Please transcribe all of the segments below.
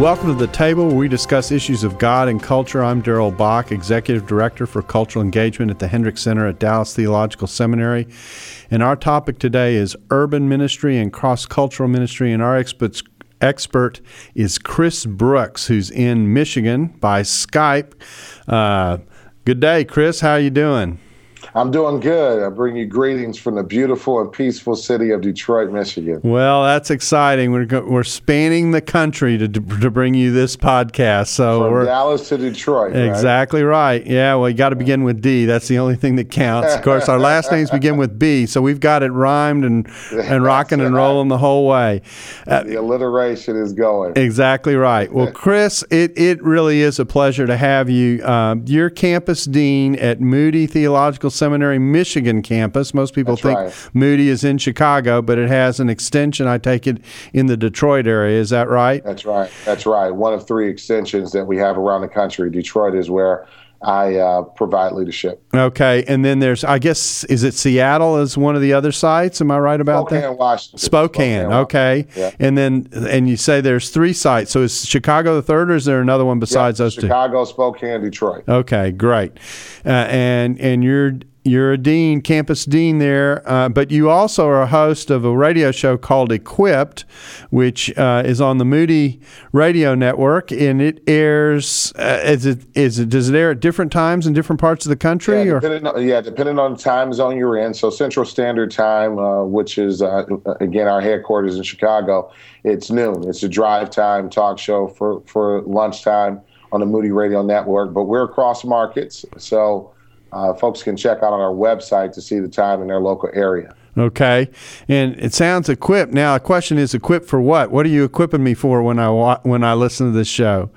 Welcome to the table where we discuss issues of God and culture. I'm Darrell Bock, Executive Director for Cultural Engagement at the Hendricks Center at Dallas Theological Seminary. And our topic today is urban ministry and cross cultural ministry. And our experts, expert is Chris Brooks, who's in Michigan by Skype. Uh, good day, Chris. How are you doing? I'm doing good. I bring you greetings from the beautiful and peaceful city of Detroit, Michigan. Well, that's exciting. We're go- we're spanning the country to to bring you this podcast. So from we're Dallas to Detroit. Exactly right. Yeah. Well, you got to begin with D. That's the only thing that counts. Of course, our last names begin with B, so we've got it rhymed and and rocking and rolling the whole way. Uh, the alliteration is going. Exactly right. Well, Chris, it it really is a pleasure to have you. Uh, you're campus dean at Moody Theological Seminary, Michigan campus. Most people That's think right. Moody is in Chicago, but it has an extension, I take it, in the Detroit area. Is that right? That's right. That's right. One of three extensions that we have around the country. Detroit is where I uh, provide leadership. Okay. And then there's, I guess, is it Seattle as one of the other sites? Am I right about Spokane, that? Washington. Spokane, Spokane, okay. Yeah. And then, and you say there's three sites. So is Chicago the third, or is there another one besides Yeah, those two? Chicago, Spokane, Detroit. Okay, great. Uh, and and you're you're a dean, campus dean there, uh, but you also are a host of a radio show called Equipped, which uh, is on the Moody Radio Network, and it airs. Uh, is it is it does it air at different times in different parts of the country? Yeah, or depending on, yeah, depending on the time zone you're in. So Central Standard Time, uh, which is uh, again our headquarters in Chicago, it's noon. It's a drive time talk show for for lunchtime on the Moody Radio Network. But we're across markets, so uh, folks can check out on our website to see the time in their local area. Okay, and it sounds equipped. Now, the question is, equipped for what? What are you equipping me for when I wa- when I listen to this show?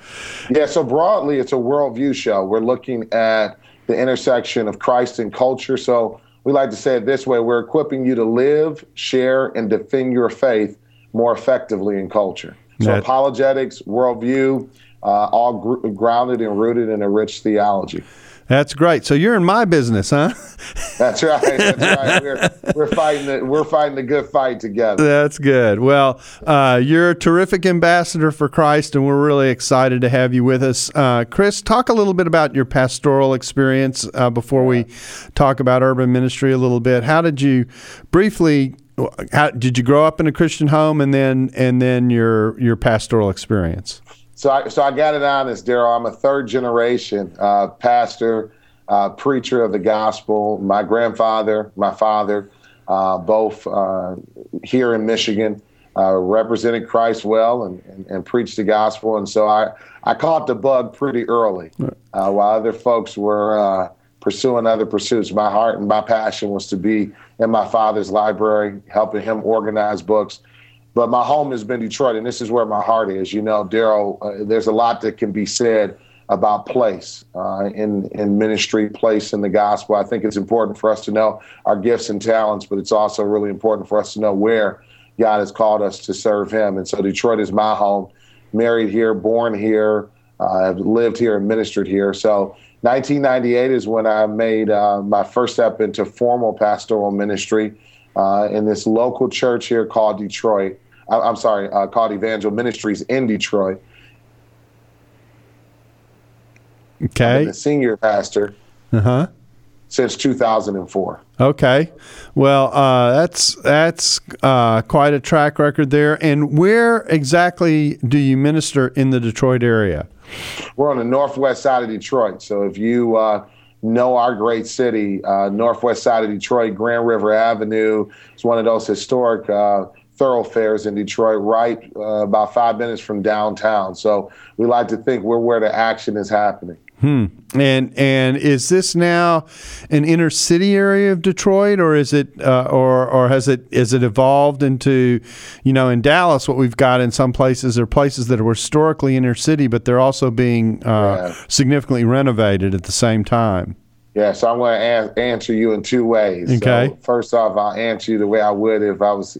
Yeah, so broadly, it's a worldview show. We're looking at the intersection of Christ and culture. So we like to say it this way we're equipping you to live, share, and defend your faith more effectively in culture. So That- apologetics, worldview, uh, all gr- grounded and rooted in a rich theology. That's great. So you're in my business, huh? That's right. That's right. We're, we're fighting the, we're fighting the good fight together. That's good. Well, uh, you're a terrific ambassador for Christ, and we're really excited to have you with us. Uh, Chris, talk a little bit about your pastoral experience uh, before we talk about urban ministry a little bit. How did you briefly? How, did you grow up in a Christian home, and then and then your your pastoral experience? So I, so I got it on honest, Darrell. I'm a third generation uh, pastor, uh, preacher of the gospel. My grandfather, my father, uh, both uh, here in Michigan, uh, represented Christ well and, and, and preached the gospel. And so I, I caught the bug pretty early uh, while other folks were uh, pursuing other pursuits. My heart and my passion was to be in my father's library, helping him organize books but my home has been Detroit, and this is where my heart is. You know, Darrell, uh, there's a lot that can be said about place uh, in in ministry, place in the gospel. I think it's important for us to know our gifts and talents, but it's also really important for us to know where God has called us to serve Him. And so, Detroit is my home. Married here, born here, uh, I've lived here and ministered here. So. 1998 is when I made uh, my first step into formal pastoral ministry uh, in this local church here called Detroit. I- I'm sorry, uh, called Evangel Ministries in Detroit. Okay. the senior pastor Uh huh. since 2004. Okay. Well, uh, that's that's uh, quite a track record there. And where exactly do you minister in the Detroit area? We're on the northwest side of Detroit. So if you uh, know our great city, uh, northwest side of Detroit, Grand River Avenue is one of those historic uh, thoroughfares in Detroit, right uh, about five minutes from downtown. So we like to think we're where the action is happening. Hmm. And and is this now an inner city area of Detroit, or is it, uh, or or has it is it evolved into, you know, in Dallas, what we've got in some places are places that were historically inner city, but they're also being uh, yeah. significantly renovated at the same time. Yeah, so I'm going to answer you in two ways. Okay. So first off, I'll answer you the way I would if I was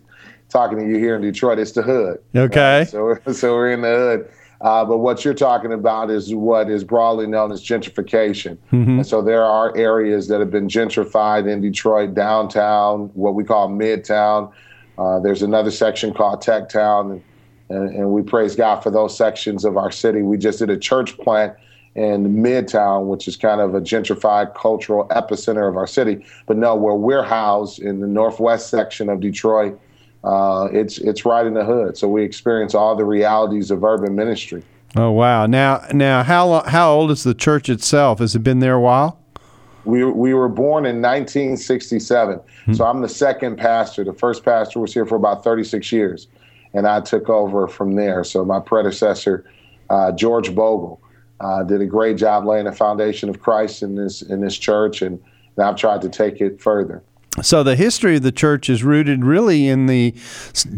talking to you here in Detroit. It's the hood. Okay. Right? So, so we're in the hood. Uh, but what you're talking about is what is broadly known as gentrification. Mm-hmm. And so there are areas that have been gentrified in Detroit, downtown, what we call midtown. Uh, there's another section called Tech Town, and, and, and, we praise God for those sections of our city. We just did a church plant in Midtown, which is kind of a gentrified cultural epicenter of our city. But no, where we're housed in the northwest section of Detroit, uh, it's it's right in the hood. So we experience all the realities of urban ministry. Oh wow! Now now how how old is the church itself? Has it been there a while? We we were born in 1967. Hmm. So I'm the second pastor. The first pastor was here for about 36 years, and I took over from there. So my predecessor, uh, George Bogle, uh, did a great job laying the foundation of Christ in this in this church, and, and I've tried to take it further so the history of the church is rooted really in the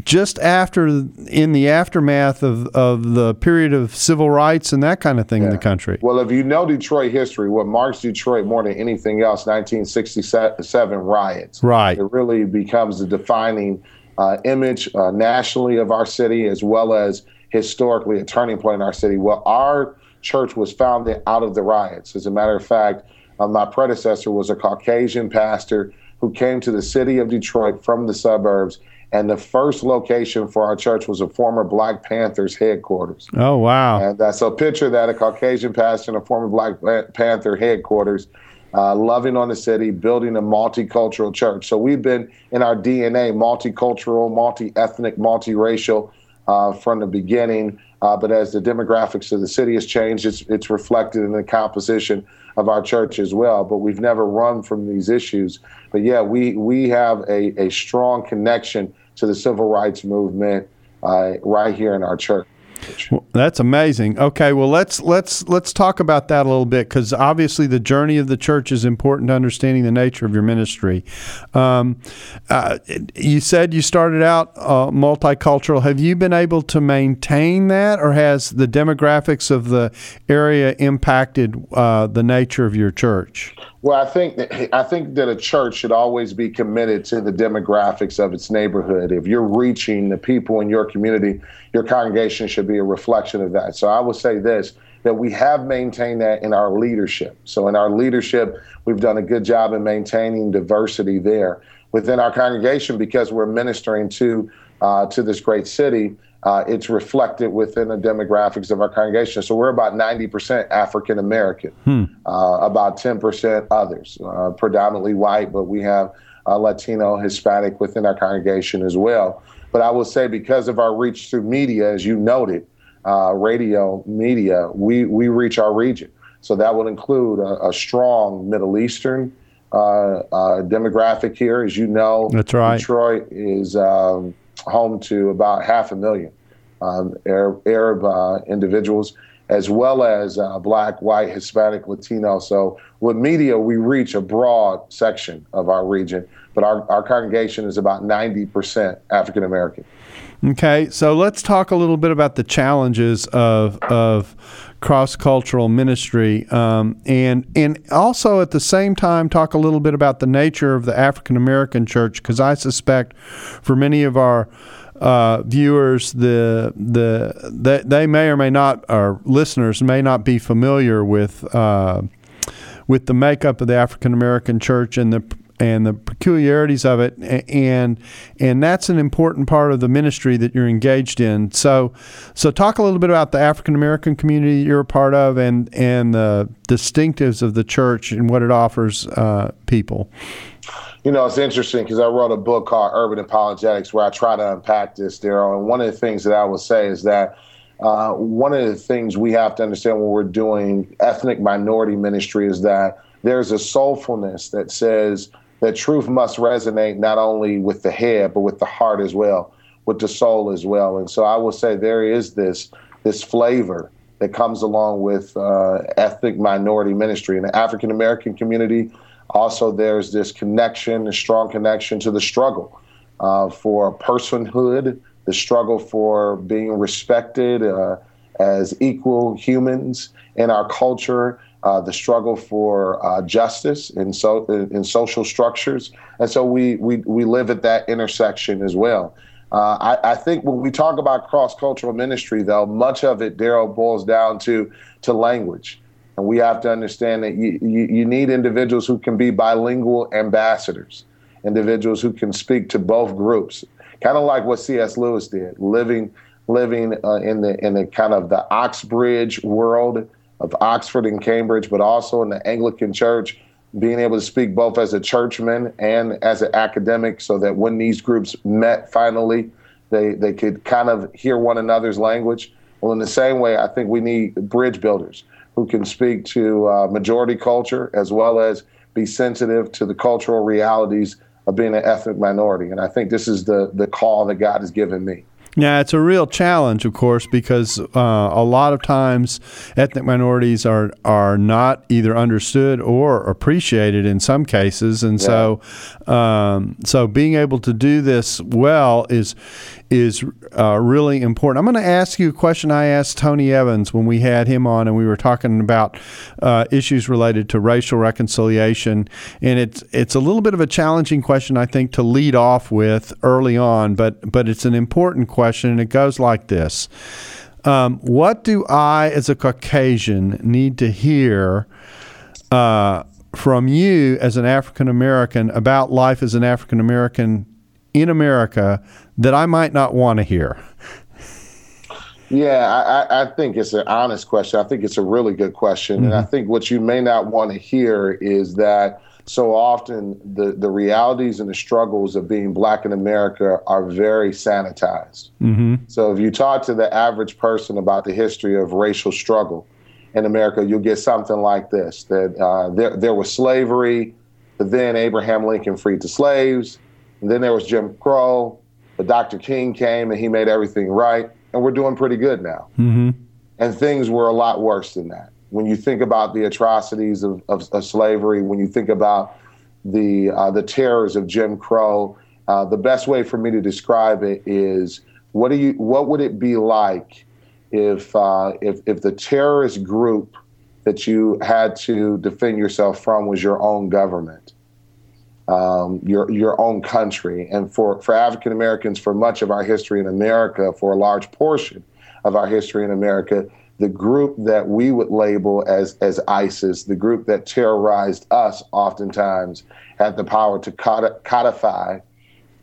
just after in the aftermath of, of the period of civil rights and that kind of thing yeah. in the country. Well, if you know Detroit history, what marks Detroit more than anything else, 1967 riots. Right. It really becomes the defining uh, image uh, nationally of our city as well as historically a turning point in our city. Well, our church was founded out of the riots. As a matter of fact, uh, my predecessor was a Caucasian pastor who came to the city of Detroit from the suburbs. And the first location for our church was a former Black Panthers headquarters. Oh, wow. And that's a picture that a Caucasian pastor in a former Black Panther headquarters, uh, loving on the city, building a multicultural church. So we've been in our DNA multicultural, multi ethnic, multiracial uh, from the beginning. Uh, but as the demographics of the city has changed, it's, it's reflected in the composition of our church as well. But we've never run from these issues. But yeah, we we have a, a strong connection to the civil rights movement uh, right here in our church. Well, that's amazing. Okay, well let's let's let's talk about that a little bit because obviously the journey of the church is important to understanding the nature of your ministry. Um, uh, you said you started out uh, multicultural. Have you been able to maintain that, or has the demographics of the area impacted uh, the nature of your church? Well, I think that, I think that a church should always be committed to the demographics of its neighborhood. If you're reaching the people in your community, your congregation should be a reflection of that. So I would say this that we have maintained that in our leadership. So in our leadership, we've done a good job in maintaining diversity there within our congregation because we're ministering to uh, to this great city uh, it's reflected within the demographics of our congregation. So we're about 90% African American, hmm. uh, about 10% others, uh, predominantly white, but we have Latino, Hispanic within our congregation as well. But I will say, because of our reach through media, as you noted, uh, radio media, we, we reach our region. So that would include a, a strong Middle Eastern uh, uh, demographic here. As you know, That's right. Detroit is. Um, home to about half a million um, Arab, Arab uh, individuals, as well as uh, Black, White, Hispanic, Latino. So with media, we reach a broad section of our region, but our, our congregation is about 90% African American. Okay, so let's talk a little bit about the challenges of of cross cultural ministry, um, and and also at the same time talk a little bit about the nature of the African American church, because I suspect for many of our uh, viewers, the the they, they may or may not, our listeners may not be familiar with uh, with the makeup of the African American church and the and the peculiarities of it and and that's an important part of the ministry that you're engaged in. So so talk a little bit about the African American community you're a part of and and the distinctives of the church and what it offers uh, people. You know it's interesting because I wrote a book called Urban Apologetics where I try to unpack this Darrell and one of the things that I will say is that uh, one of the things we have to understand when we're doing ethnic minority ministry is that there's a soulfulness that says that truth must resonate not only with the head but with the heart as well, with the soul as well. And so I will say there is this this flavor that comes along with uh, ethnic minority ministry. In the African American community, also there's this connection, a strong connection to the struggle uh, for personhood, the struggle for being respected uh, as equal humans in our culture, uh, the struggle for uh, justice in so in social structures, and so we we we live at that intersection as well. Uh, I, I, think when we talk about cross cultural ministry, though, much of it, Darrell, boils down to to language, and we have to understand that you, you, you need individuals who can be bilingual ambassadors, individuals who can speak to both groups, kind of like what C.S. Lewis did, living living uh, in the in the kind of the Oxbridge world of Oxford and Cambridge, but also in the Anglican Church, being able to speak both as a churchman and as an academic, so that when these groups met finally, they they could kind of hear one another's language. Well, in the same way, I think we need bridge builders who can speak to uh, majority culture as well as be sensitive to the cultural realities of being an ethnic minority. And I think this is the the call that God has given me. Yeah, it's a real challenge, of course, because uh, a lot of times ethnic minorities are are not either understood or appreciated in some cases, and yeah. so um, so being able to do this well is is uh, really important. I'm going to ask you a question I asked Tony Evans when we had him on, and we were talking about uh, issues related to racial reconciliation. And it's it's a little bit of a challenging question, I think, to lead off with early on, but but it's an important question, and it goes like this: um, What do I, as a Caucasian, need to hear? Uh, from you as an African American about life as an African American in America that I might not want to hear? Yeah, I, I, think it's an honest question. I think it's a really good question. Mm-hmm. And I mm-hmm. think what you may not want to hear is that so often the, the realities and the struggles of being black in America are very sanitized. Mm-hmm. So if you talk to the average person about the history of racial struggle in America, you'll get something like this that uh, there, there was slavery, but then Abraham Lincoln freed the slaves, and then there was Jim Crow, but Dr. King came and he made everything right, and we're doing pretty good now. Mm-hmm. And things were a lot worse than that. When you think about the atrocities of, of, of slavery, when you think about the uh, the terrors of Jim Crow, uh, the best way for me to describe it is what do you what would it be like if uh, if if the terrorist group that you had to defend yourself from was your own government? Um, your your own country. And for, for African Americans, for much of our history in America, for a large portion of our history in America, the group that we would label as as ISIS, the group that terrorized us, oftentimes had the power to codify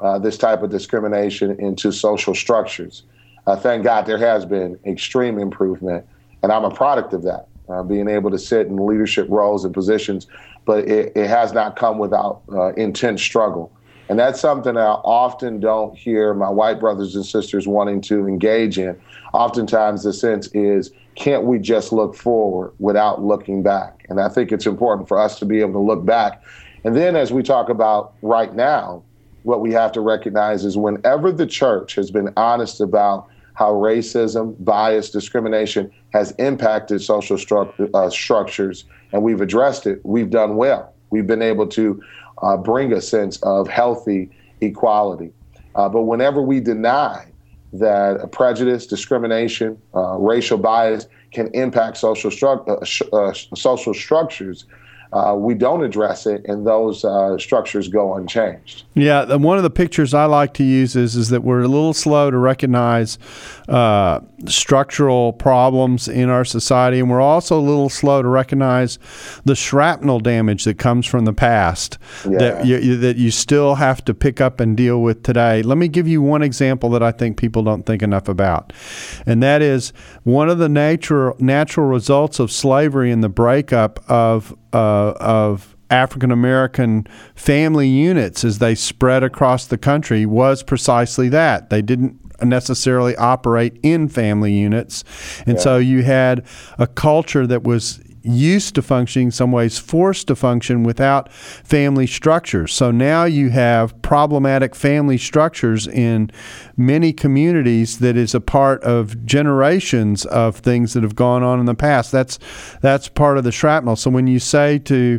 uh, this type of discrimination into social structures. Uh, thank God there has been extreme improvement, and I'm a product of that. Uh, being able to sit in leadership roles and positions but it, it has not come without uh, intense struggle. And that's something that I often don't hear my white brothers and sisters wanting to engage in. Oftentimes, the sense is, can't we just look forward without looking back? And I think it's important for us to be able to look back. And then, as we talk about right now, what we have to recognize is whenever the church has been honest about how racism, bias, discrimination has impacted social stru- uh, structures and we've addressed it, we've done well. We've been able to uh, bring a sense of healthy equality. Uh, but whenever we deny that prejudice, discrimination, uh, racial bias can impact social, stru- uh, sh- uh, social structures, uh, we don't address it, and those uh, structures go unchanged. Yeah, one of the pictures I like to use is is that we're a little slow to recognize uh, structural problems in our society, and we're also a little slow to recognize the shrapnel damage that comes from the past yeah. that you, that you still have to pick up and deal with today. Let me give you one example that I think people don't think enough about, and that is one of the natural natural results of slavery and the breakup of uh, of African American family units as they spread across the country was precisely that. They didn't necessarily operate in family units. And yeah. so you had a culture that was used to functioning, in some ways forced to function without family structures. So now you have problematic family structures in many communities that is a part of generations of things that have gone on in the past. That's that's part of the shrapnel. So when you say to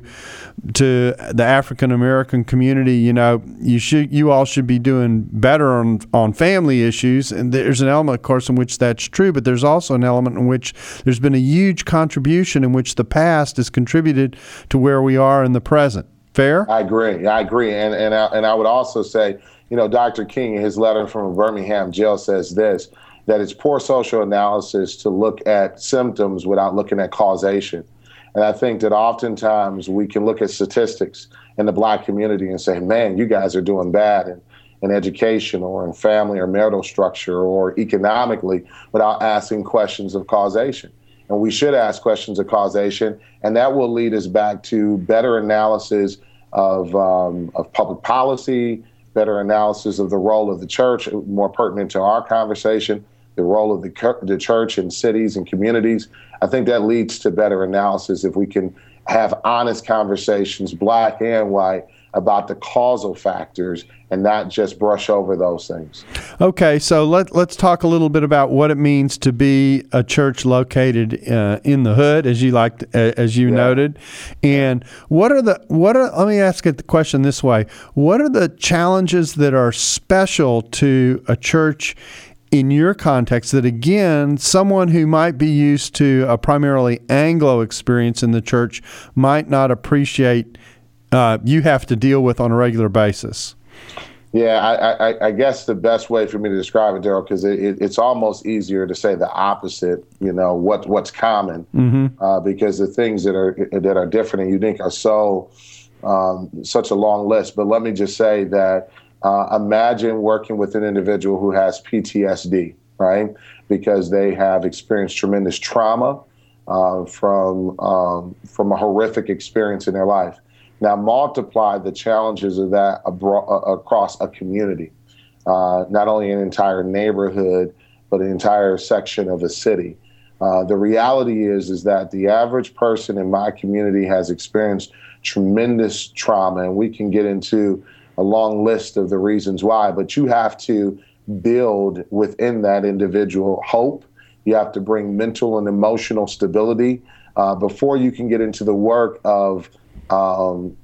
to the African American community, you know, you should you all should be doing better on on family issues, and there's an element, of course, in which that's true, but there's also an element in which there's been a huge contribution in which the past has contributed to where we are in the present. Fair? I agree. I agree, and and I, and I would also say, you know, Dr. King, in his letter from Birmingham jail says this that it's poor social analysis to look at symptoms without looking at causation. And I think that oftentimes we can look at statistics in the black community and say, man, you guys are doing bad in, in education or in family or marital structure or economically without asking questions of causation. And we should ask questions of causation, and that will lead us back to better analysis of, um, of public policy, better analysis of the role of the church, more pertinent to our conversation, the role of the, the church in cities and communities. I think that leads to better analysis if we can have honest conversations, black and white, about the causal factors and not just brush over those things. Okay, so let, let's talk a little bit about what it means to be a church located uh, in the hood, as you like, uh, as you yeah. noted, and what are the what are? Let me ask it the question this way: What are the challenges that are special to a church in your context that again someone who might be used to a primarily anglo experience in the church might not appreciate uh, you have to deal with on a regular basis yeah i, I, I guess the best way for me to describe it Darrell because it, it, it's almost easier to say the opposite you know what what's common mm-hmm. uh, because the things that are that are different and unique are so um, such a long list but let me just say that uh, imagine working with an individual who has PTSD, right? Because they have experienced tremendous trauma uh, from um, from a horrific experience in their life. Now multiply the challenges of that uh, across a community, uh, not only an entire neighborhood, but an entire section of a city. Uh, the reality is is that the average person in my community has experienced tremendous trauma, and we can get into a long list of the reasons why, but you have to build within that individual hope. You have to bring mental and emotional stability uh, before you can get into the work of um,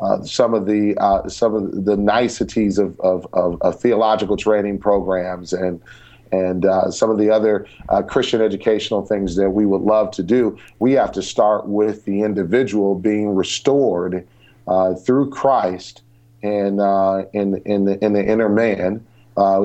uh, some of the uh, some of the niceties of, of, of, of, theological training programs and and uh, some of the other uh, Christian educational things that we would love to do. We have to start with the individual being restored uh, through Christ in uh, in in the, in the inner man,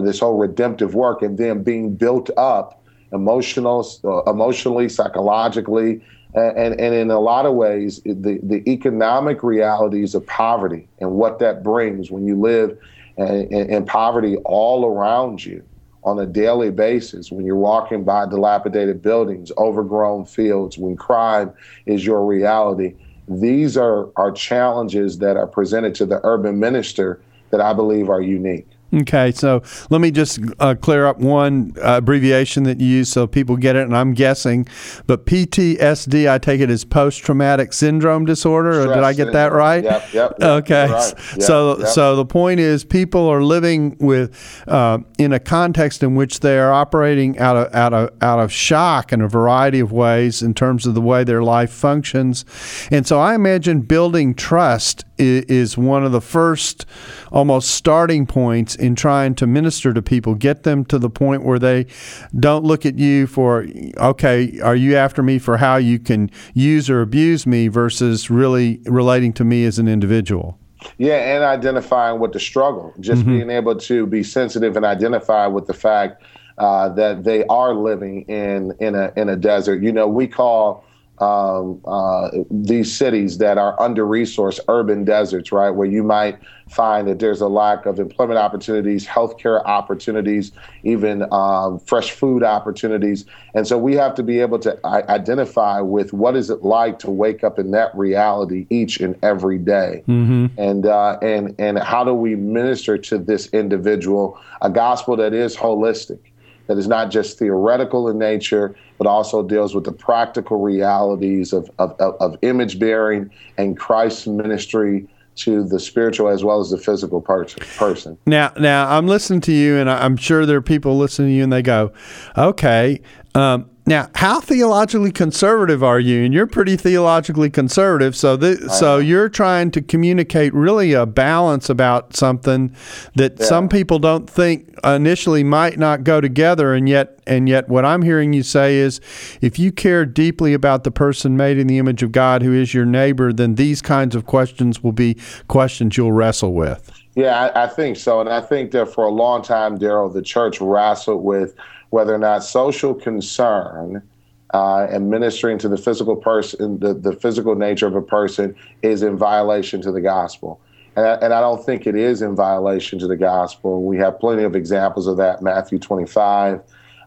this whole redemptive work, and then being built up emotional, emotionally, psychologically, and, and in a lot of ways, the the economic realities of poverty and what that brings when you live in, in poverty all around you on a daily basis when you're walking by dilapidated buildings, overgrown fields, when crime is your reality these are, are challenges that are presented to the urban minister that I believe are unique. Okay, so let me just uh, clear up one uh, abbreviation that you use so people get it, and I'm guessing, but PTSD, I take it as post traumatic syndrome disorder, Stress or did I get that right? Yep, yep. yep okay, right. yep, so yep. so the point is, people are living with uh, in a context in which they are operating out of out of out of shock in a variety of ways in terms of the way their life functions, and so I imagine building trust is one of the first almost starting points in trying to minister to people, get them to the point where they don't look at you for, okay, are you after me for how you can use or abuse me versus really relating to me as an individual. Yeah, and identifying with the struggle, just mm-hmm. being able to be sensitive and identify with the fact uh, that they are living in in a in a desert. You know, we call um, uh, these cities that are under resourced urban deserts, right, where you might find that there's a lack of employment opportunities, healthcare opportunities, even um, fresh food opportunities. And so we have to be able to identify with what is it like to wake up in that reality each and every day. Mm-hmm. and uh, and and how do we minister to this individual a gospel that is holistic that is not just theoretical in nature, but also deals with the practical realities of, of, of image bearing and Christ's ministry to the spiritual as well as the physical person. Now, now I'm listening to you, and I'm sure there are people listening to you, and they go, "Okay, um, now, how theologically conservative are you? And you're pretty theologically conservative, so th- so you're trying to communicate really a balance about something that yeah. some people don't think initially might not go together, and yet and yet what I'm hearing you say is, if you care deeply about the person made in the image of God who is your neighbor, then these kinds of questions will be questions you'll wrestle with. Yeah, I, I think so, and I think that for a long time, Darrell, the church wrestled with whether or not social concern uh, and ministering to the physical person, the, the physical nature of a person, is in violation to the gospel. And I, and I don't think it is in violation to the gospel. We have plenty of examples of that Matthew 25,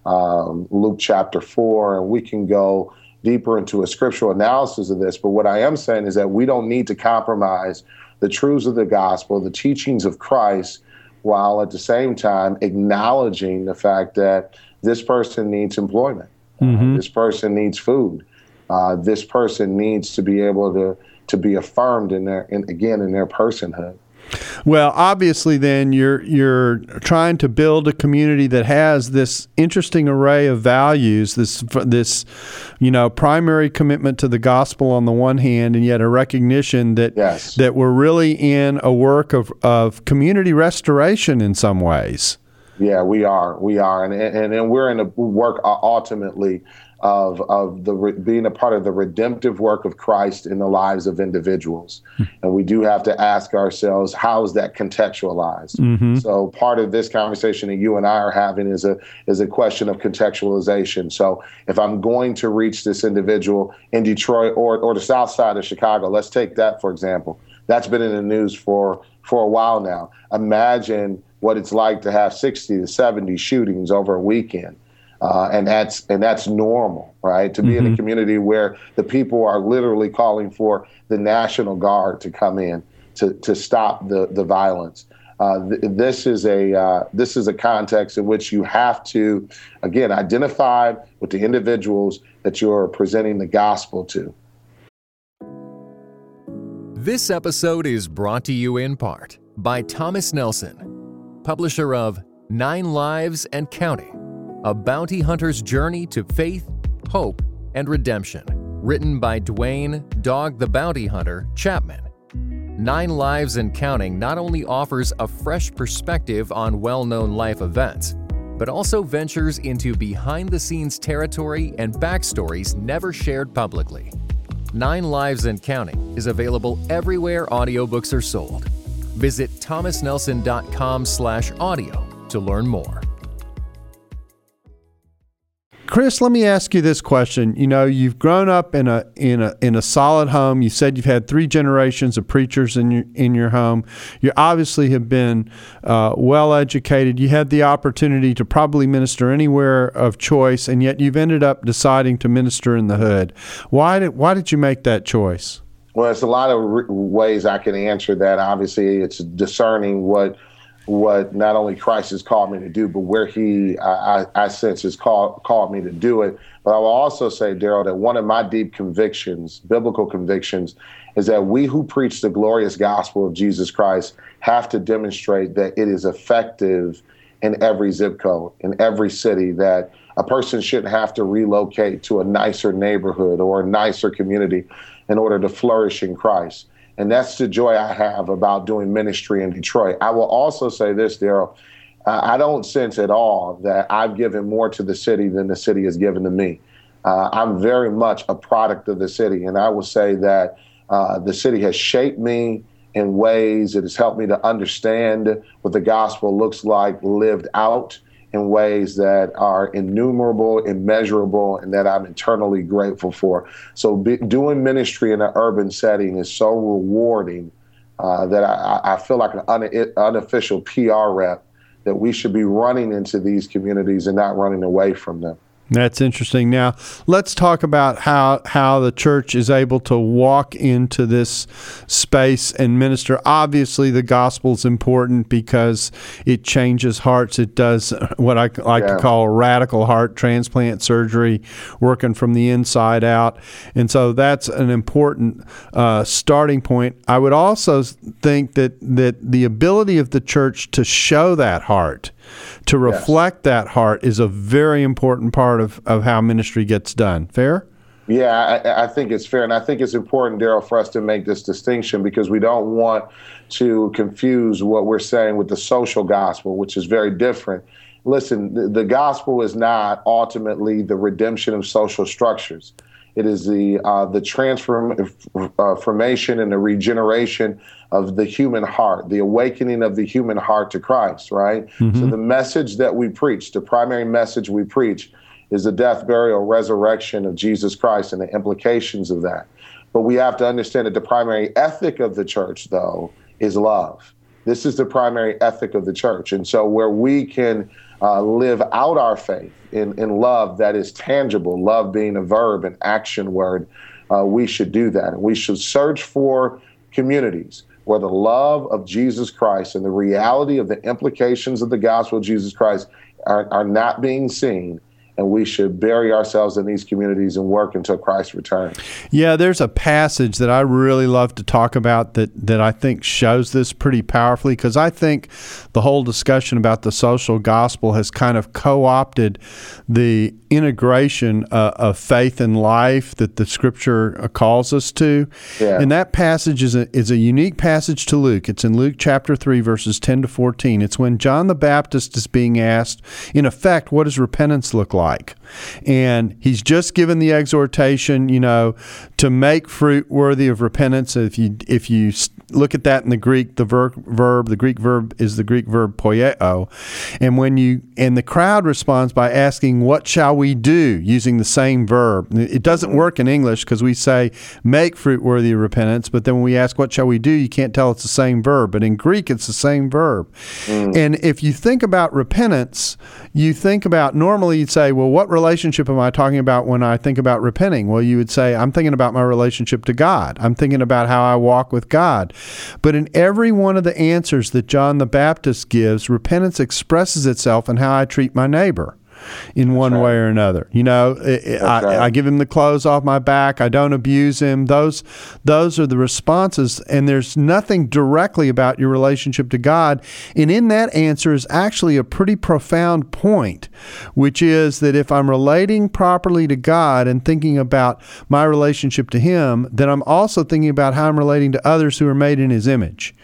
um, Luke chapter 4, and we can go deeper into a scriptural analysis of this. But what I am saying is that we don't need to compromise the truths of the gospel, the teachings of Christ, while at the same time acknowledging the fact that this person needs employment. Uh, mm-hmm. Uh, this person needs food. Uh, this person needs to be able to to be affirmed in their in, again in their personhood. Well, obviously, then you're you're trying to build a community that has this interesting array of values. This this, you know, primary commitment to the gospel on the one hand, and yet a recognition that yes. that we're really in a work of of community restoration in some ways. Yeah, we are. We are, and and, and we're in a work uh, ultimately of of the being a part of the redemptive work of Christ in the lives of individuals, hmm. and we do have to ask ourselves how is that contextualized. Mm-hmm. So part of this conversation that you and I are having is a is a question of contextualization. So if I'm going to reach this individual in Detroit or or the South Side of Chicago, let's take that for example. That's been in the news for for a while now. Imagine what it's like to have 60 to 70 shootings over a weekend. Uh, and that's and that's normal, right? To be mm-hmm. in a mm-hmm. community where the people are literally calling for the National Guard to come in to, to stop the the violence. Uh, th- this is a uh, this is a context in which you have to again identify with the individuals that you're presenting the gospel to. This episode is brought to you in part by Thomas Nelson publisher of Nine Lives and Counting A Bounty Hunter's Journey to Faith, Hope, and Redemption, written by Duane Dog the Bounty Hunter Chapman. Nine Lives and Counting not only offers a fresh perspective on well known life events, but also ventures into behind the scenes territory and backstories never shared publicly. Nine Lives and Counting is available everywhere audiobooks are sold Visit thomasnelson.com/audio to learn more. Chris, let me ask you this question. You know, you've grown up in a in a in a solid home. You said you've had three generations of preachers in your in your home. You obviously have been uh, well educated. You had the opportunity to probably minister anywhere of choice, and yet you've ended up deciding to minister in the hood. Why did why did you make that choice? Well, it's a lot of re- ways I can answer that. Obviously, it's discerning what what not only Christ has called me to do, but where He I, I sense has called called me to do it. But I will also say, Darrell, that one of my deep convictions, biblical convictions, is that we who preach the glorious gospel of Jesus Christ have to demonstrate that it is effective in every zip code, in every city, that a person shouldn't have to relocate to a nicer neighborhood or a nicer community in order to flourish in Christ. And that's the joy I have about doing ministry in Detroit. I will also say this, Darrell. I don't sense at all that I've given more to the city than the city has given to me. Uh, I'm very much a product of the city. And I will say that uh, the city has shaped me in ways it has helped me to understand what the gospel looks like lived out in ways that are innumerable, immeasurable, and that I'm eternally grateful for. So, be, doing ministry in an urban setting is so rewarding uh, that I, I, feel like an un, unofficial PR rep that we should be running into these communities and not running away from them. That's interesting. Now, let's talk about how how the church is able to walk into this space and minister. Obviously, the gospel is important because it changes hearts. It does what I like yeah. to call radical heart transplant surgery, working from the inside out, and so that's an important uh, starting point. I would also think that that the ability of the church to show that heart to reflect yes. that heart is a very important part of, of how ministry gets done. Fair? Yeah, I, I, think it's fair. And I think it's important, Darrell, for us to make this distinction because we don't want to confuse what we're saying with the social gospel, which is very different. Listen, the, the gospel is not ultimately the redemption of social structures. It is the uh, the transformation uh, and the regeneration of the human heart, the awakening of the human heart to Christ, right? Mm-hmm. So the message that we preach, the primary message we preach, is the death, burial, resurrection of Jesus Christ and the implications of that. But we have to understand that the primary ethic of the church, though, is love. This is the primary ethic of the church. And so, where we can uh, live out our faith in, in love that is tangible, love being a verb, an action word, uh, we should do that. And we should search for communities where the love of Jesus Christ and the reality of the implications of the gospel of Jesus Christ are, are not being seen and we should bury ourselves in these communities and work until Christ returns. Yeah, there's a passage that I really love to talk about that, that I think shows this pretty powerfully because I think the whole discussion about the social gospel has kind of co opted the integration uh, of faith and life that the scripture uh, calls us to. Yeah. And that passage is a, is a unique passage to Luke. It's in Luke chapter 3, verses 10 to 14. It's when John the Baptist is being asked, in effect, what does repentance look like? Like. And he's just given the exhortation, you know, to make fruit worthy of repentance. If you if you look at that in the Greek, the ver- verb, the Greek verb is the Greek verb poieo. And when you and the crowd responds by asking, "What shall we do?" using the same verb. It doesn't work in English because we say make fruit worthy of repentance, but then when we ask, "What shall we do?" you can't tell it's the same verb. But in Greek, it's the same verb. Mm. And if you think about repentance, you think about normally you'd say, "Well, what relationship am I talking about when I think about repenting?" Well, you would say, "I'm thinking about my relationship to God. I'm thinking about how I walk with God." But in every one of the answers that John the Baptist gives, repentance expresses itself in how I treat my neighbor in one right. way or another. You know, I, right. I, give him the clothes off my back. I don't abuse him. Those those are the responses, and there's nothing directly about your relationship to God. And in that answer is actually a pretty profound point, which is that if I'm relating properly to God and thinking about my relationship to Him, then I'm also thinking about how I'm relating to others who are made in His image.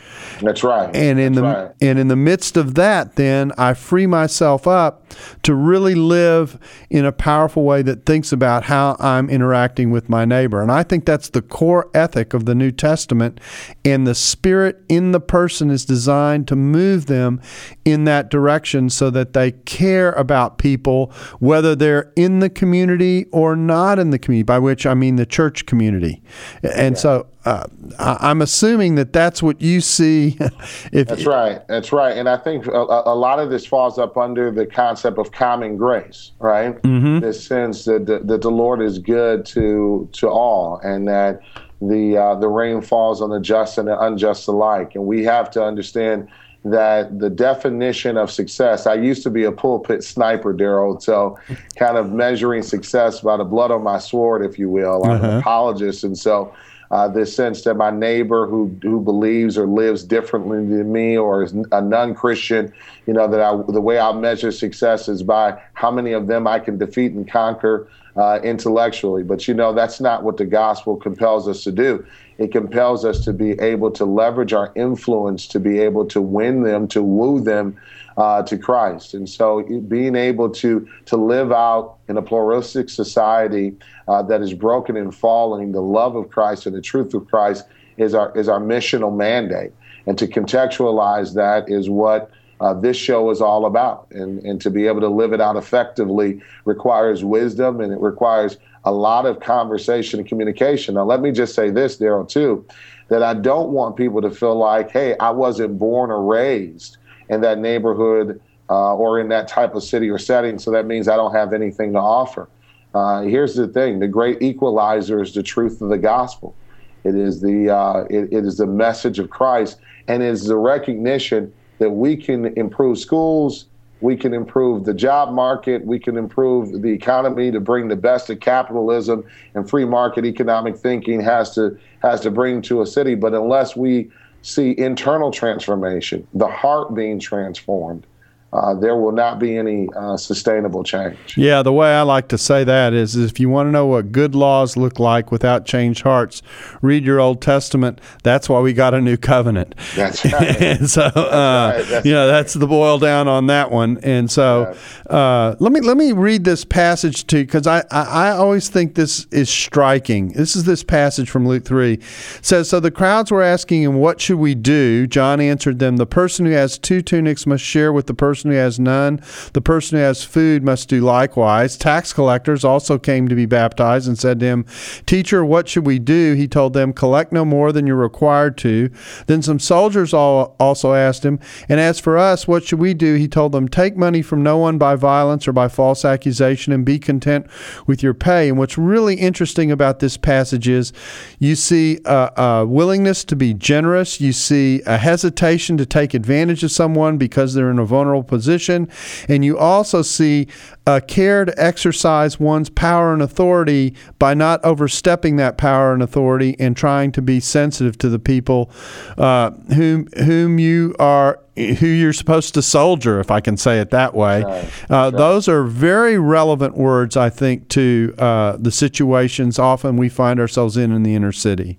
That's right. And in That's the right. and in the midst of that, then I free myself up to really live in a powerful way that thinks about how I'm interacting with my neighbor. And I think that's the core ethic of the New Testament. And the spirit in the person is designed to move them in that direction so that they care about people, whether they're in the community or not in the community, by which I mean the church community. And yeah. so uh, I'm assuming that that's what you see. if that's right. That's right. And I think a, a, lot of this falls up under the concept of common grace, right? Mm-hmm. This sense that the, that the Lord is good to to all, and that the uh, the rain falls on the just and the unjust alike. And we have to understand that the definition of success. I used to be a pulpit sniper, Darrell, so kind of measuring success by the blood on my sword, if you will. I'm uh-huh. an apologist, and so uh, this sense that my neighbor who who believes or lives differently than me or is a non-Christian, you know, that I, the way I measure success is by how many of them I can defeat and conquer uh, intellectually. But you know, that's not what the gospel compels us to do. It compels us to be able to leverage our influence to be able to win them, to woo them uh, to Christ. And so, being able to to live out in a pluralistic society uh, that is broken and falling, the love of Christ and the truth of Christ is our is our missional mandate. And to contextualize that is what uh, this show is all about. And, and to be able to live it out effectively requires wisdom and it requires a lot of conversation and communication. Now, let me just say this, Darrell, too, that I don't want people to feel like, hey, I wasn't born or raised in that neighborhood uh, or in that type of city or setting. So that means I don't have anything to offer. Uh, here's the thing: the great equalizer is the truth of the gospel. It is the uh, it, it is the message of Christ, and it is the recognition that we can improve schools, we can improve the job market, we can improve the economy to bring the best of capitalism and free market economic thinking has to has to bring to a city. But unless we see internal transformation, the heart being transformed, uh, there will not be any uh, sustainable change. Yeah, the way I like to say that is if you want to know what good laws look like without changed hearts, read your Old Testament. That's why we got a new covenant. That's right. and so, that's uh, right. That's you know, that's the boil down on that one. And so, uh, let me let me read this passage to you because I, I, I always think this is striking. This is this passage from Luke three. It says so. The crowds were asking him, "What should we do?" John answered them, "The person who has two tunics must share with the person." Person who has none, the person who has food must do likewise. Tax collectors also came to be baptized and said to him, Teacher, what should we do? He told them, Collect no more than you're required to. Then some soldiers also asked him, And as for us, what should we do? He told them, Take money from no one by violence or by false accusation and be content with your pay. And what's really interesting about this passage is you see a, a willingness to be generous, you see a hesitation to take advantage of someone because they're in a vulnerable position. And you also see a care to exercise one's power and authority by not overstepping that power and authority and trying to be sensitive to the people uh, whom whom you are who you're supposed to soldier, if I can say it that way. Right. Uh, Those are very relevant words, I think, to uh, the situations often we find ourselves in in the inner city.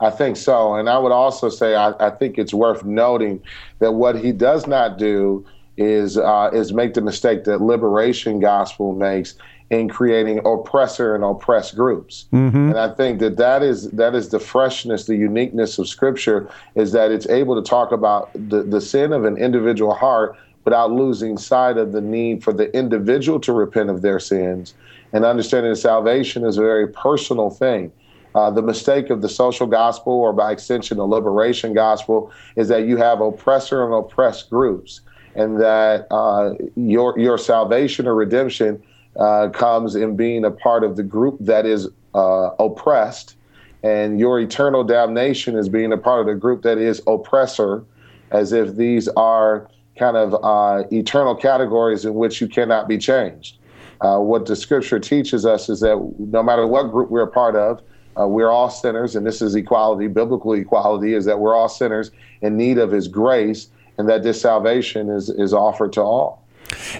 I think so. And I would also say I, I think it's worth noting that what he does not do is uh, is make the mistake that liberation gospel makes in creating oppressor and oppressed groups. Mm-hmm. And I think that that is that is the freshness, the uniqueness of Scripture is that it's able to talk about the, the sin of an individual heart without losing sight of the need for the individual to repent of their sins and understanding that salvation is a very personal thing. Uh, the mistake of the social gospel, or by extension, the liberation gospel, is that you have oppressor and oppressed groups and that uh, your your salvation or redemption uh, comes in being a part of the group that is uh, oppressed, and your eternal damnation is being a part of the group that is oppressor, as if these are kind of uh, eternal categories in which you cannot be changed. Uh, what the Scripture teaches us is that no matter what group we're a part of, uh, we're all sinners, and this is equality. Biblical equality is that we're all sinners in need of His grace, and that this salvation is is offered to all.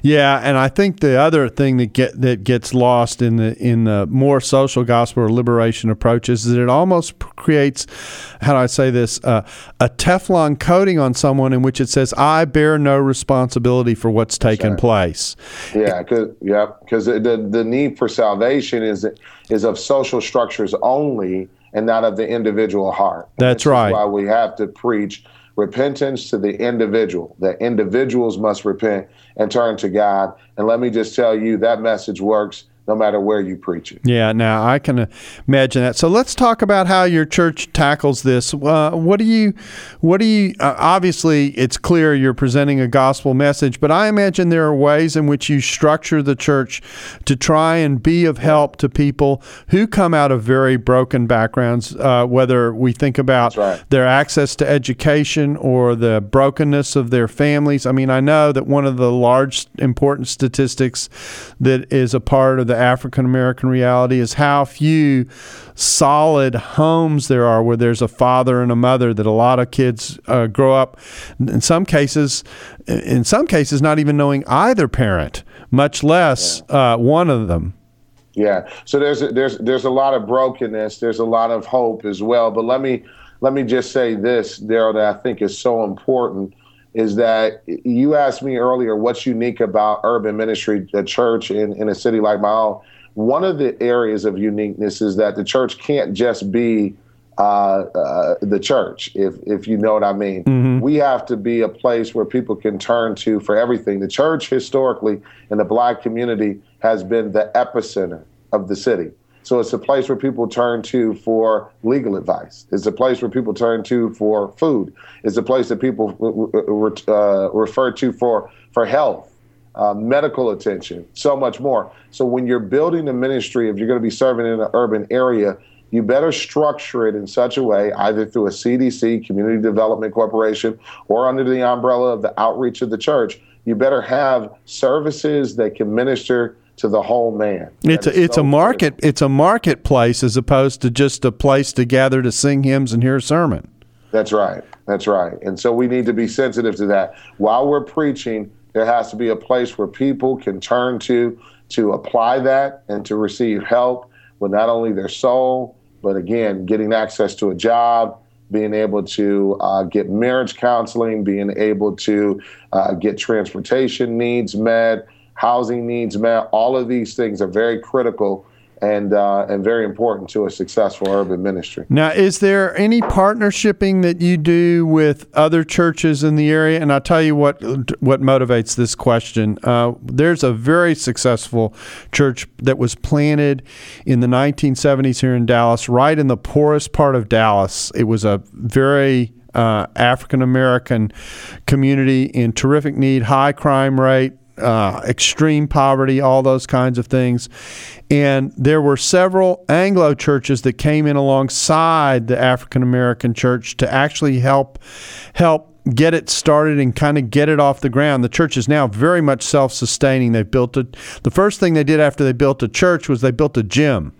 Yeah, and I think the other thing that get that gets lost in the in the more social gospel or liberation approaches is that it almost creates, how do I say this, uh, a Teflon coating on someone in which it says, "I bear no responsibility for what's taken right. place." Yeah, because yeah, because the the need for salvation is is of social structures only, and not of the individual heart. That's right. why we have to preach repentance to the individual, that individuals must repent and turn to God. And let me just tell you that message works no matter where you preach it. Yeah, now I can imagine that. So let's talk about how your church tackles this. Uh, what do you, what do you? Uh, obviously, it's clear you're presenting a gospel message, but I imagine there are ways in which you structure the church to try and be of help to people who come out of very broken backgrounds. Uh, whether we think about right. their access to education or the brokenness of their families. I mean, I know that one of the large important statistics that is a part of the the African American reality is how few solid homes there are where there's a father and a mother that a lot of kids uh, grow up. In some cases in some cases not even knowing either parent much less yeah. uh, one of them. Yeah. So there's a, there's there's a lot of brokenness. There's a lot of hope as well. But let me let me just say this Darrell that I think is so important is that you asked me earlier what's unique about urban ministry, the church in, in a city like my own. One of the areas of uniqueness is that the church can't just be uh, uh, the church, if if you know what I mean. Mm-hmm. We have to be a place where people can turn to for everything. The church historically in the black community has been the epicenter of the city. So it's a place where people turn to for legal advice. It's a place where people turn to for food. It's a place that people uh, refer to for for health, uh, medical attention, so much more. So when you're building a ministry, if you're going to be serving in an urban area, you better structure it in such a way, either through a CDC, Community Development Corporation, or under the umbrella of the outreach of the church. You better have services that can minister to the whole man. It's a, it's so a market it's a marketplace as opposed to just a place to gather to sing hymns and hear a sermon. That's right. That's right. And so we need to be sensitive to that. While we're preaching, there has to be a place where people can turn to to apply that and to receive help with not only their soul, but again, getting access to a job, being able to uh, get marriage counseling, being able to uh, get transportation needs met, housing needs met. All of these things are very critical and uh, and very important to a successful urban ministry. Now, is there any partnershiping that you do with other churches in the area? And I'll tell you what what motivates this question. Uh, there's a very successful church that was planted in the 1970s here in Dallas, right in the poorest part of Dallas. It was a very uh, African American community in terrific need, high crime rate, uh, extreme poverty, all those kinds of things. And there were several Anglo churches that came in alongside the African American church to actually help help get it started and kind of get it off the ground. The church is now very much self-sustaining. They've built it. The first thing they did after they built a church was they built a gym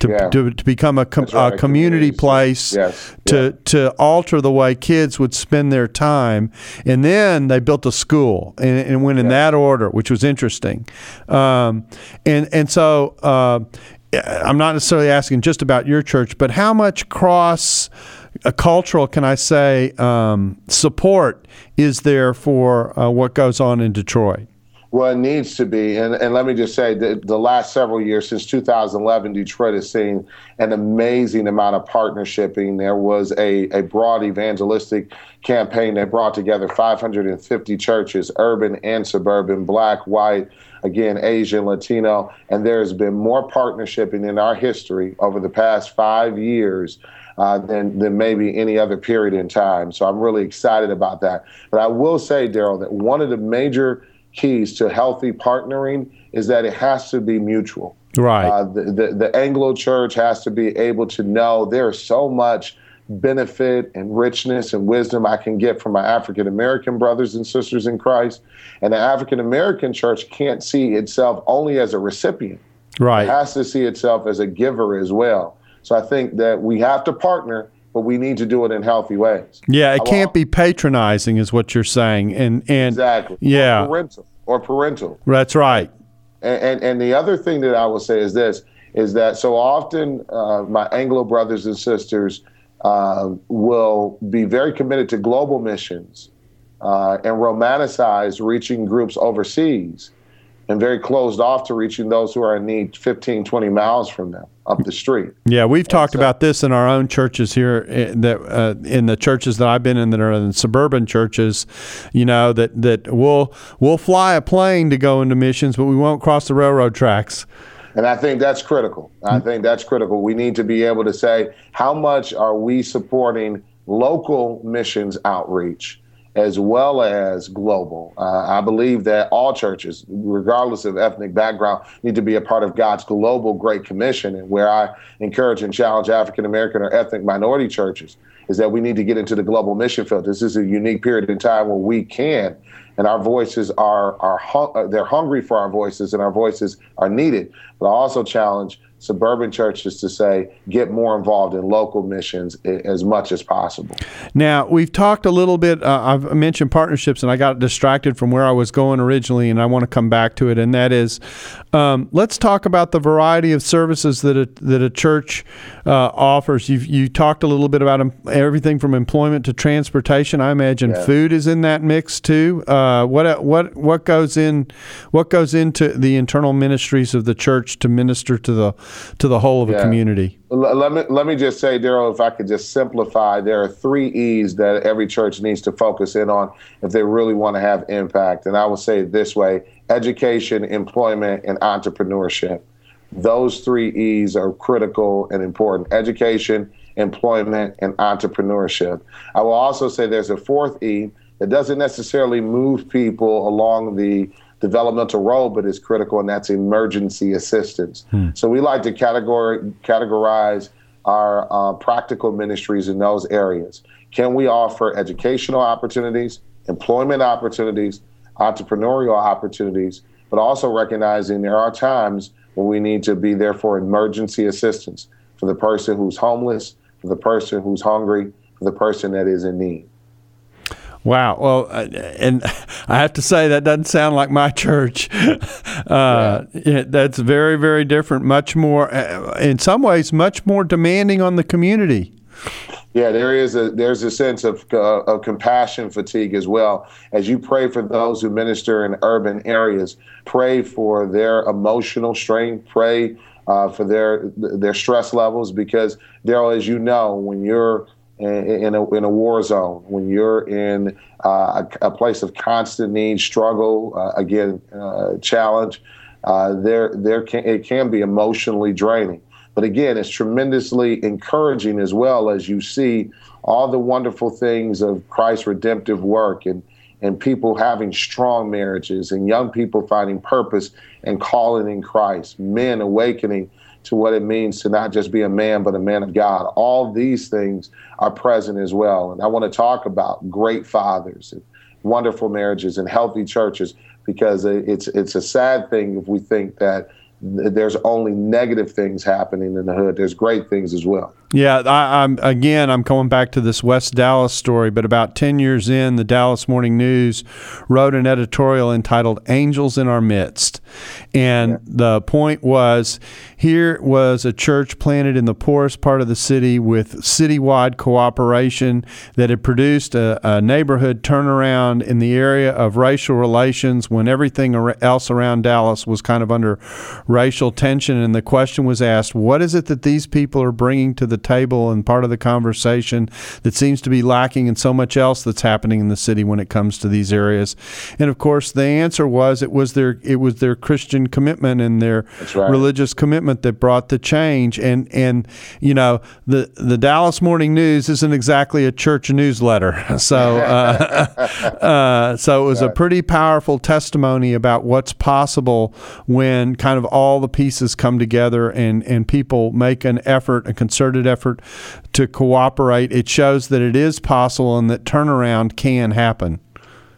to, yeah. to, to, become a, com- right, a community place yes. to, yeah. to alter the way kids would spend their time. And then they built a school and, and went in yeah. that order, which was interesting. Um, and, and so uh, I'm not necessarily asking just about your church, but how much cross a cultural, can I say, um, support is there for uh, what goes on in Detroit? Well, it needs to be. And, and let me just say that the last several years, since 2011, Detroit has seen an amazing amount of partnershiping. There was a, a broad evangelistic campaign that brought together 550 churches, urban and suburban, black, white, again, Asian, Latino. And there's been more partnershiping in our history over the past five years uh, than, than maybe any other period in time. So I'm really excited about that. But I will say, Darrell, that one of the major keys to healthy partnering is that it has to be mutual. Right. Uh, the, the, the Anglo church has to be able to know there's so much benefit and richness and wisdom I can get from my African American brothers and sisters in Christ. And the African American church can't see itself only as a recipient. Right. It has to see itself as a giver as well. So I think that we have to partner but we need to do it in healthy ways. Yeah, it can't be patronizing, is what you're saying, and and exactly, yeah, or parental, or parental. That's right. And, and, and the other thing that I will say is this: is that so often uh, my Anglo brothers and sisters uh, will be very committed to global missions uh, and romanticize reaching groups overseas and very closed off to reaching those who are in need 15, 20 miles from them up the street. Yeah, we've and talked so, about this in our own churches here. Eh, that uh, in the churches that I've been in that are in suburban churches, you know that that we'll we'll fly a plane to go into missions, but we won't cross the railroad tracks. And I think that's critical. I think that's critical. We need to be able to say how much are we supporting local missions outreach as well as global. Uh, I believe that all churches, regardless of ethnic background, need to be a part of God's global Great Commission. And where I encourage and challenge African American or ethnic minority churches is that we need to get into the global mission field. This is a unique period in time where we can, and our voices are are uh, they're hungry for our voices, and our voices are needed. But I also challenge suburban churches to say get more involved in local missions as much as possible. Now, we've talked a little bit, uh, I've mentioned partnerships, and I got distracted from where I was going originally, and I want to come back to it, and that is um, let's talk about the variety of services that a, that a church uh, offers. You've, you talked a little bit about everything from employment to transportation. I imagine yeah. food is in that mix too. Uh, what, what, what, goes in, what goes into the internal ministries of the church to minister to the to the whole of yeah. a community. Let me let me just say, Darrell, if I could just simplify, there are three E's that every church needs to focus in on if they really want to have impact. And I will say it this way: education, employment, and entrepreneurship. those three E's are critical and important education, employment, and entrepreneurship. I will also say there's a fourth E that doesn't necessarily move people along the developmental role, but is critical, and that's emergency assistance. Hmm. So we like to categor- categorize our uh, practical ministries in those areas. Can we offer educational opportunities, employment opportunities, entrepreneurial opportunities, but also recognizing there are times when we need to be there for emergency assistance for the person who's homeless, for the person who's hungry, for the person that is in need. Wow. Well, uh, and I have to say that doesn't sound like my church. Uh, yeah. that's very, very different. Much more, uh, in some ways, much more demanding on the community. Yeah, there is a there's a sense of uh, of compassion fatigue as well. As you pray for those who minister in urban areas, pray for their emotional strain, pray uh, for their their stress levels, because Darrell, as you know, when you're in a, in a war zone, when you're in uh, a, a, place of constant need, struggle, uh, again, uh, challenge, uh, there there can it can be emotionally draining. But again, it's tremendously encouraging as well as you see all the wonderful things of Christ's redemptive work and and people having strong marriages and young people finding purpose and calling in Christ, men awakening to what it means to not just be a man, but a man of God. All these things are present as well. And I want to talk about great fathers and wonderful marriages and healthy churches because it's it's a sad thing if we think that there's only negative things happening in the hood. There's great things as well. Yeah, I, am again. I'm going back to this West Dallas story, but about ten years in, the Dallas Morning News wrote an editorial entitled "Angels in Our Midst," and yeah. the point was here was a church planted in the poorest part of the city with citywide cooperation that had produced a, a neighborhood turnaround in the area of racial relations when everything else around Dallas was kind of under racial tension. And the question was asked, "What is it that these people are bringing to the table and part of the conversation that seems to be lacking in so much else that's happening in the city when it comes to these areas. And of course, the answer was it was their it was their Christian commitment and their right. religious commitment that brought the change. And and you know the the Dallas Morning News isn't exactly a church newsletter, so uh, uh, so it was a pretty powerful testimony about what's possible when kind of all the pieces come together and and people make an effort, a concerted effort to cooperate, it shows that it is possible and that turnaround can happen.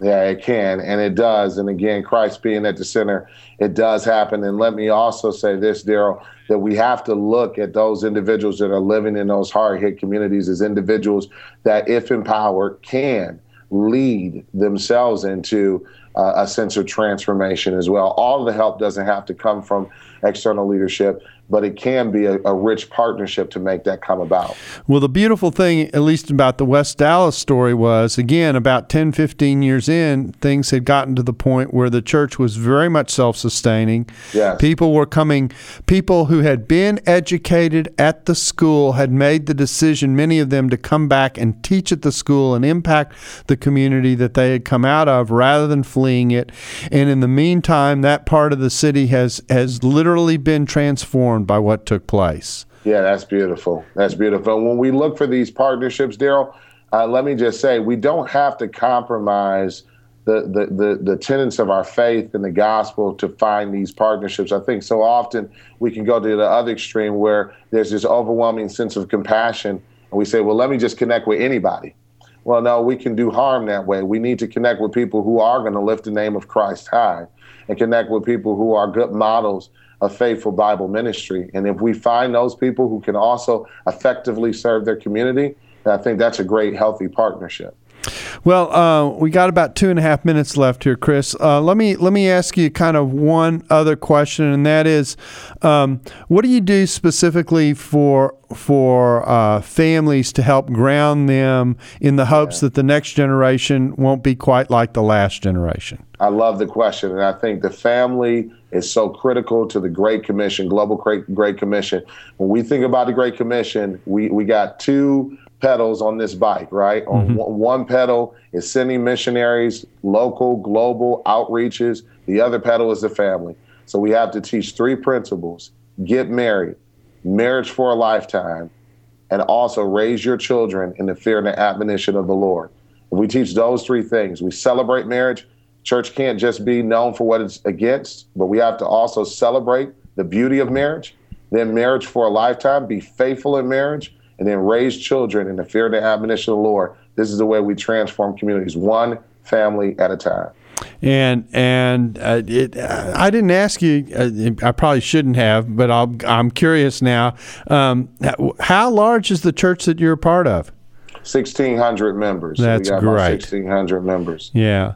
Yeah, it can, and it does. And again, Christ being at the center, it does happen. And let me also say this, Darrell, that we have to look at those individuals that are living in those hard hit communities as individuals that, if empowered, can lead themselves into uh, a sense of transformation as well. All of the help doesn't have to come from external leadership, but it can be a, a, rich partnership to make that come about. Well, the beautiful thing, at least about the West Dallas story, was again, about 10, 15 years in, things had gotten to the point where the church was very much self sustaining. Yes. People were coming, people who had been educated at the school had made the decision, many of them, to come back and teach at the school and impact the community that they had come out of rather than fleeing it. And in the meantime, that part of the city has, has literally been transformed by what took place. Yeah, that's beautiful. That's beautiful. When we look for these partnerships, Darrell, uh, let me just say we don't have to compromise the, the, the, the tenets of our faith and the gospel to find these partnerships. I think so often we can go to the other extreme where there's this overwhelming sense of compassion, and we say, well, let me just connect with anybody. Well, no, we can do harm that way. We need to connect with people who are going to lift the name of Christ high and connect with people who are good models a faithful Bible ministry. And if we find those people who can also effectively serve their community, I think that's a great, healthy partnership. Well, uh, we got about two and a half minutes left here, Chris. Uh, let me let me ask you kind of one other question, and that is, um, what do you do specifically for for uh, families to help ground them in the hopes yeah. that the next generation won't be quite like the last generation? I love the question, and I think the family is so critical to the Great Commission, Global Great, Great Commission. When we think about the Great Commission, we, we got two pedals on this bike, right? Mm-hmm. On one pedal is sending missionaries, local, global outreaches. The other pedal is the family. So we have to teach three principles get married, marriage for a lifetime, and also raise your children in the fear and the admonition of the Lord. If we teach those three things, we celebrate marriage. Church can't just be known for what it's against, but we have to also celebrate the beauty of marriage. Then marriage for a lifetime, be faithful in marriage, and then raise children in the fear and the admonition of the Lord. This is the way we transform communities, one family at a time and and uh, it, uh, I didn't ask you. Uh, I probably shouldn't have, but i am curious now. Um, how large is the church that you're a part of? 1,600 members. That's so great. 1,600 members. Yeah.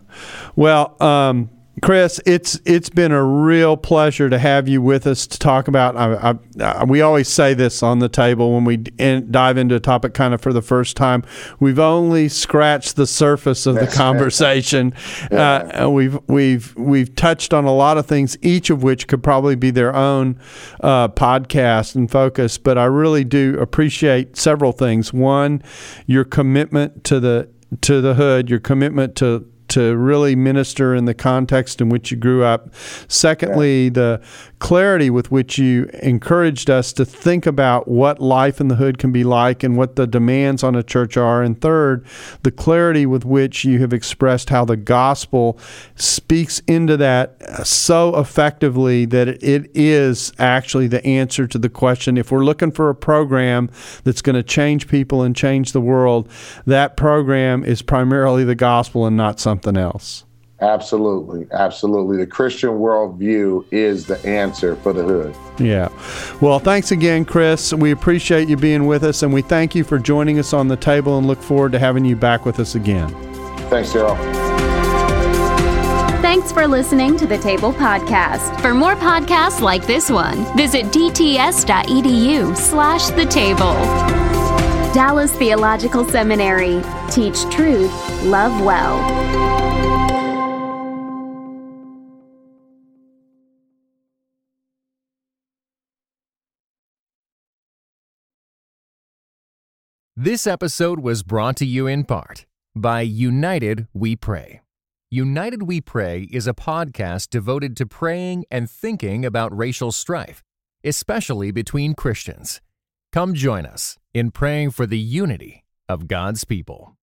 Well, um, Chris, it's it's been a real pleasure to have you with us to talk about. I, I, I, we always say this on the table when we in, dive into a topic kind of for the first time. We've only scratched the surface of the conversation. yeah. uh, we've we've we've touched on a lot of things, each of which could probably be their own uh, podcast and focus. But I really do appreciate several things. One, your commitment to the to the hood, your commitment to to really minister in the context in which you grew up. Secondly, the clarity with which you encouraged us to think about what life in the hood can be like and what the demands on a church are. And third, the clarity with which you have expressed how the gospel speaks into that so effectively that it is actually the answer to the question. If we're looking for a program that's going to change people and change the world, that program is primarily the gospel and not something else. Absolutely, absolutely. The Christian worldview is the answer for the hood. Yeah. Well, thanks again, Chris. We appreciate you being with us, and we thank you for joining us on the table and look forward to having you back with us again. Thanks, Darrell. Thanks for listening to the Table Podcast. For more podcasts like this one, visit dts.edu slash the table. Dallas Theological Seminary. Teach truth, love well. This episode was brought to you in part by United We Pray. United We Pray is a podcast devoted to praying and thinking about racial strife, especially between Christians. Come join us in praying for the unity of God's people.